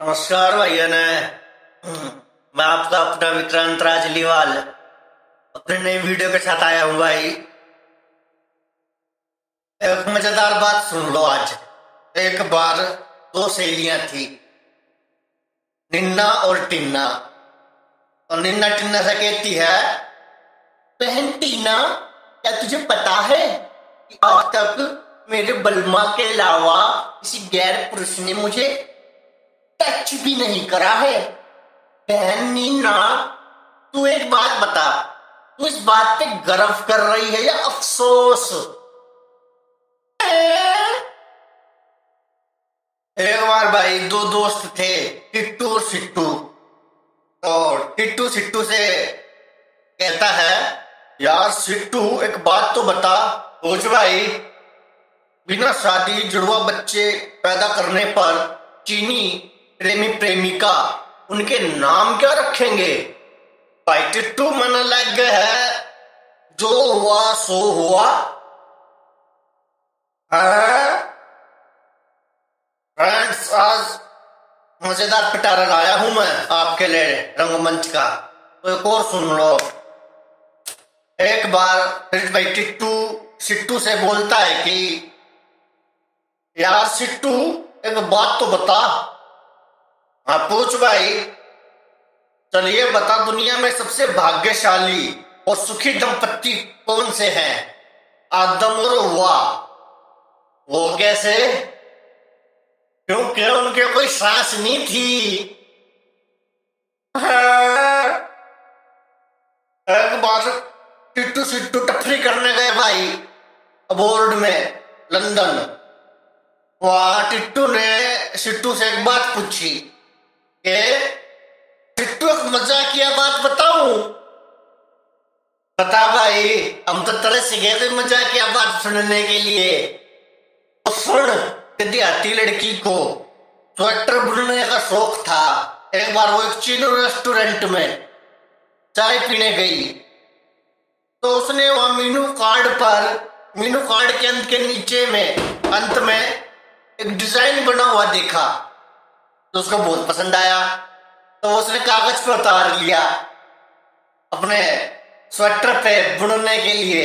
नमस्कार भैया ने मैं आपका अपना विक्रांत राज लिवाल अपने नई वीडियो के साथ आया हूँ भाई। एक मज़ेदार बात सुन लो आज। एक बार दो सहेलियाँ थी, निन्ना और टिन्ना। और निन्ना टिन्ना से कहती है, बहन टीना, क्या तुझे पता है कि आज तक मेरे बलमा के अलावा किसी गैर पुरुष ने मुझे टच भी नहीं करा है। बहन नीना तू एक बात बता, तू इस बात पे गर्व कर रही है या अफसोस? एक बार भाई, दो दोस्त थे, टिट्टू और सिट्टू। और टिट्टू सिट्टू से कहता है, यार सिट्टू, एक बात तो बता पूछ भाई, बिना शादी जुड़वा बच्चे पैदा करने पर चीनी प्रेमी प्रेमिका, उनके नाम क्या रखेंगे? टिट्टू मन लग है। जो हुआ, सो हुआ। फ्रेंड्स आज मज़ेदार पिटारा लाया हूँ मैं आपके लिए रंगमंच का। तो एक और सुन लो। एक बार फिर भाई टिट्टू सिट्टू से बोलता है कि, यार सिट्टू, एक बात तो बता। हाँ पूछ भाई। चलिए, बता, दुनिया में सबसे भाग्यशाली और सुखी दंपत्ति कौन से हैं? आदम और हुआ। वो कैसे? क्योंकि उनके कोई सांस नहीं थी। हाँ। एक बार टिट्टू सिट्टू टफरी करने गए भाई, अबोर्ड में, लंदन। वहाँ टिट्टू ने सिट्टू से एक बात पूछी। कि टिट्टू एक मजाकिया बात बताऊँ? बता भाई, हम तो तरह से गए थे मजाकिया बात सुनने के लिए। तो सुन देहाती लड़की को? स्वेटर बुनने का शौक था। एक बार वो एक चीनू रेस्टोरेंट में चाय पीने गई। तो उसने वहाँ मीनू कार्ड पर, मीनू कार्ड के अंत के नीचे में, अंत में एक डिज़ाइन बना हुआ देखा। तो उसको बहुत पसंद आया तो उसने कागज़ पर उतार लिया। अपने स्वेटर पे बुनने के लिए।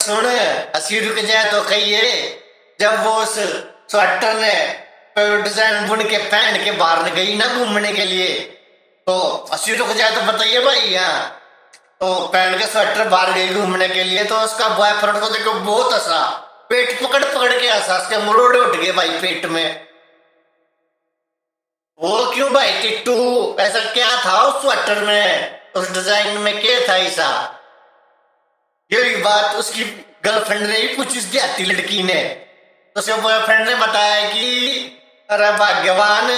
सुन हँसी रुक जाए तो कहिए, जब वो उस स्वेटर ने डिज़ाइन बुन के पहन के बाहर गई ना घूमने के लिए तो हँसी रुक जाए तो बताइए भाई यहाँ तो पहन के स्वेटर बाहर गई घूमने के लिए तो उसका बॉयफ्रेंड को देखो, बहुत हंसा। पेट पकड़ पकड़ के हंसा उसके मुरोड़े उठ गए भाई पेट में। वो क्यों भाई टिट्टू? ऐसा क्या था उस स्वेटर में? उस डिज़ाइन में क्या था ऐसा? यही बात उसकी गर्लफ्रेंड ने ही पूछी उस देहाती लड़की ने। तो उसके बॉयफ्रेंड ने बताया कि, अरे भाग्यवान,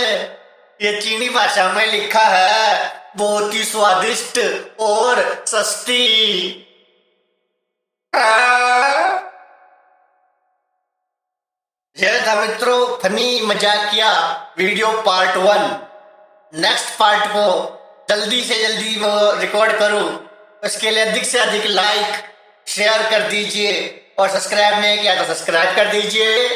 ये चीनी भाषा में लिखा है, बहुत ही स्वादिष्ट और सस्ती। था मित्रों, फनी मजाकिया video part one next part को जल्दी से जल्दी वो रिकॉर्ड करूँ। उसके लिए अधिक से अधिक लाइक शेयर कर दीजिए और सब्सक्राइब नहीं किया तो सब्सक्राइब कर दीजिए।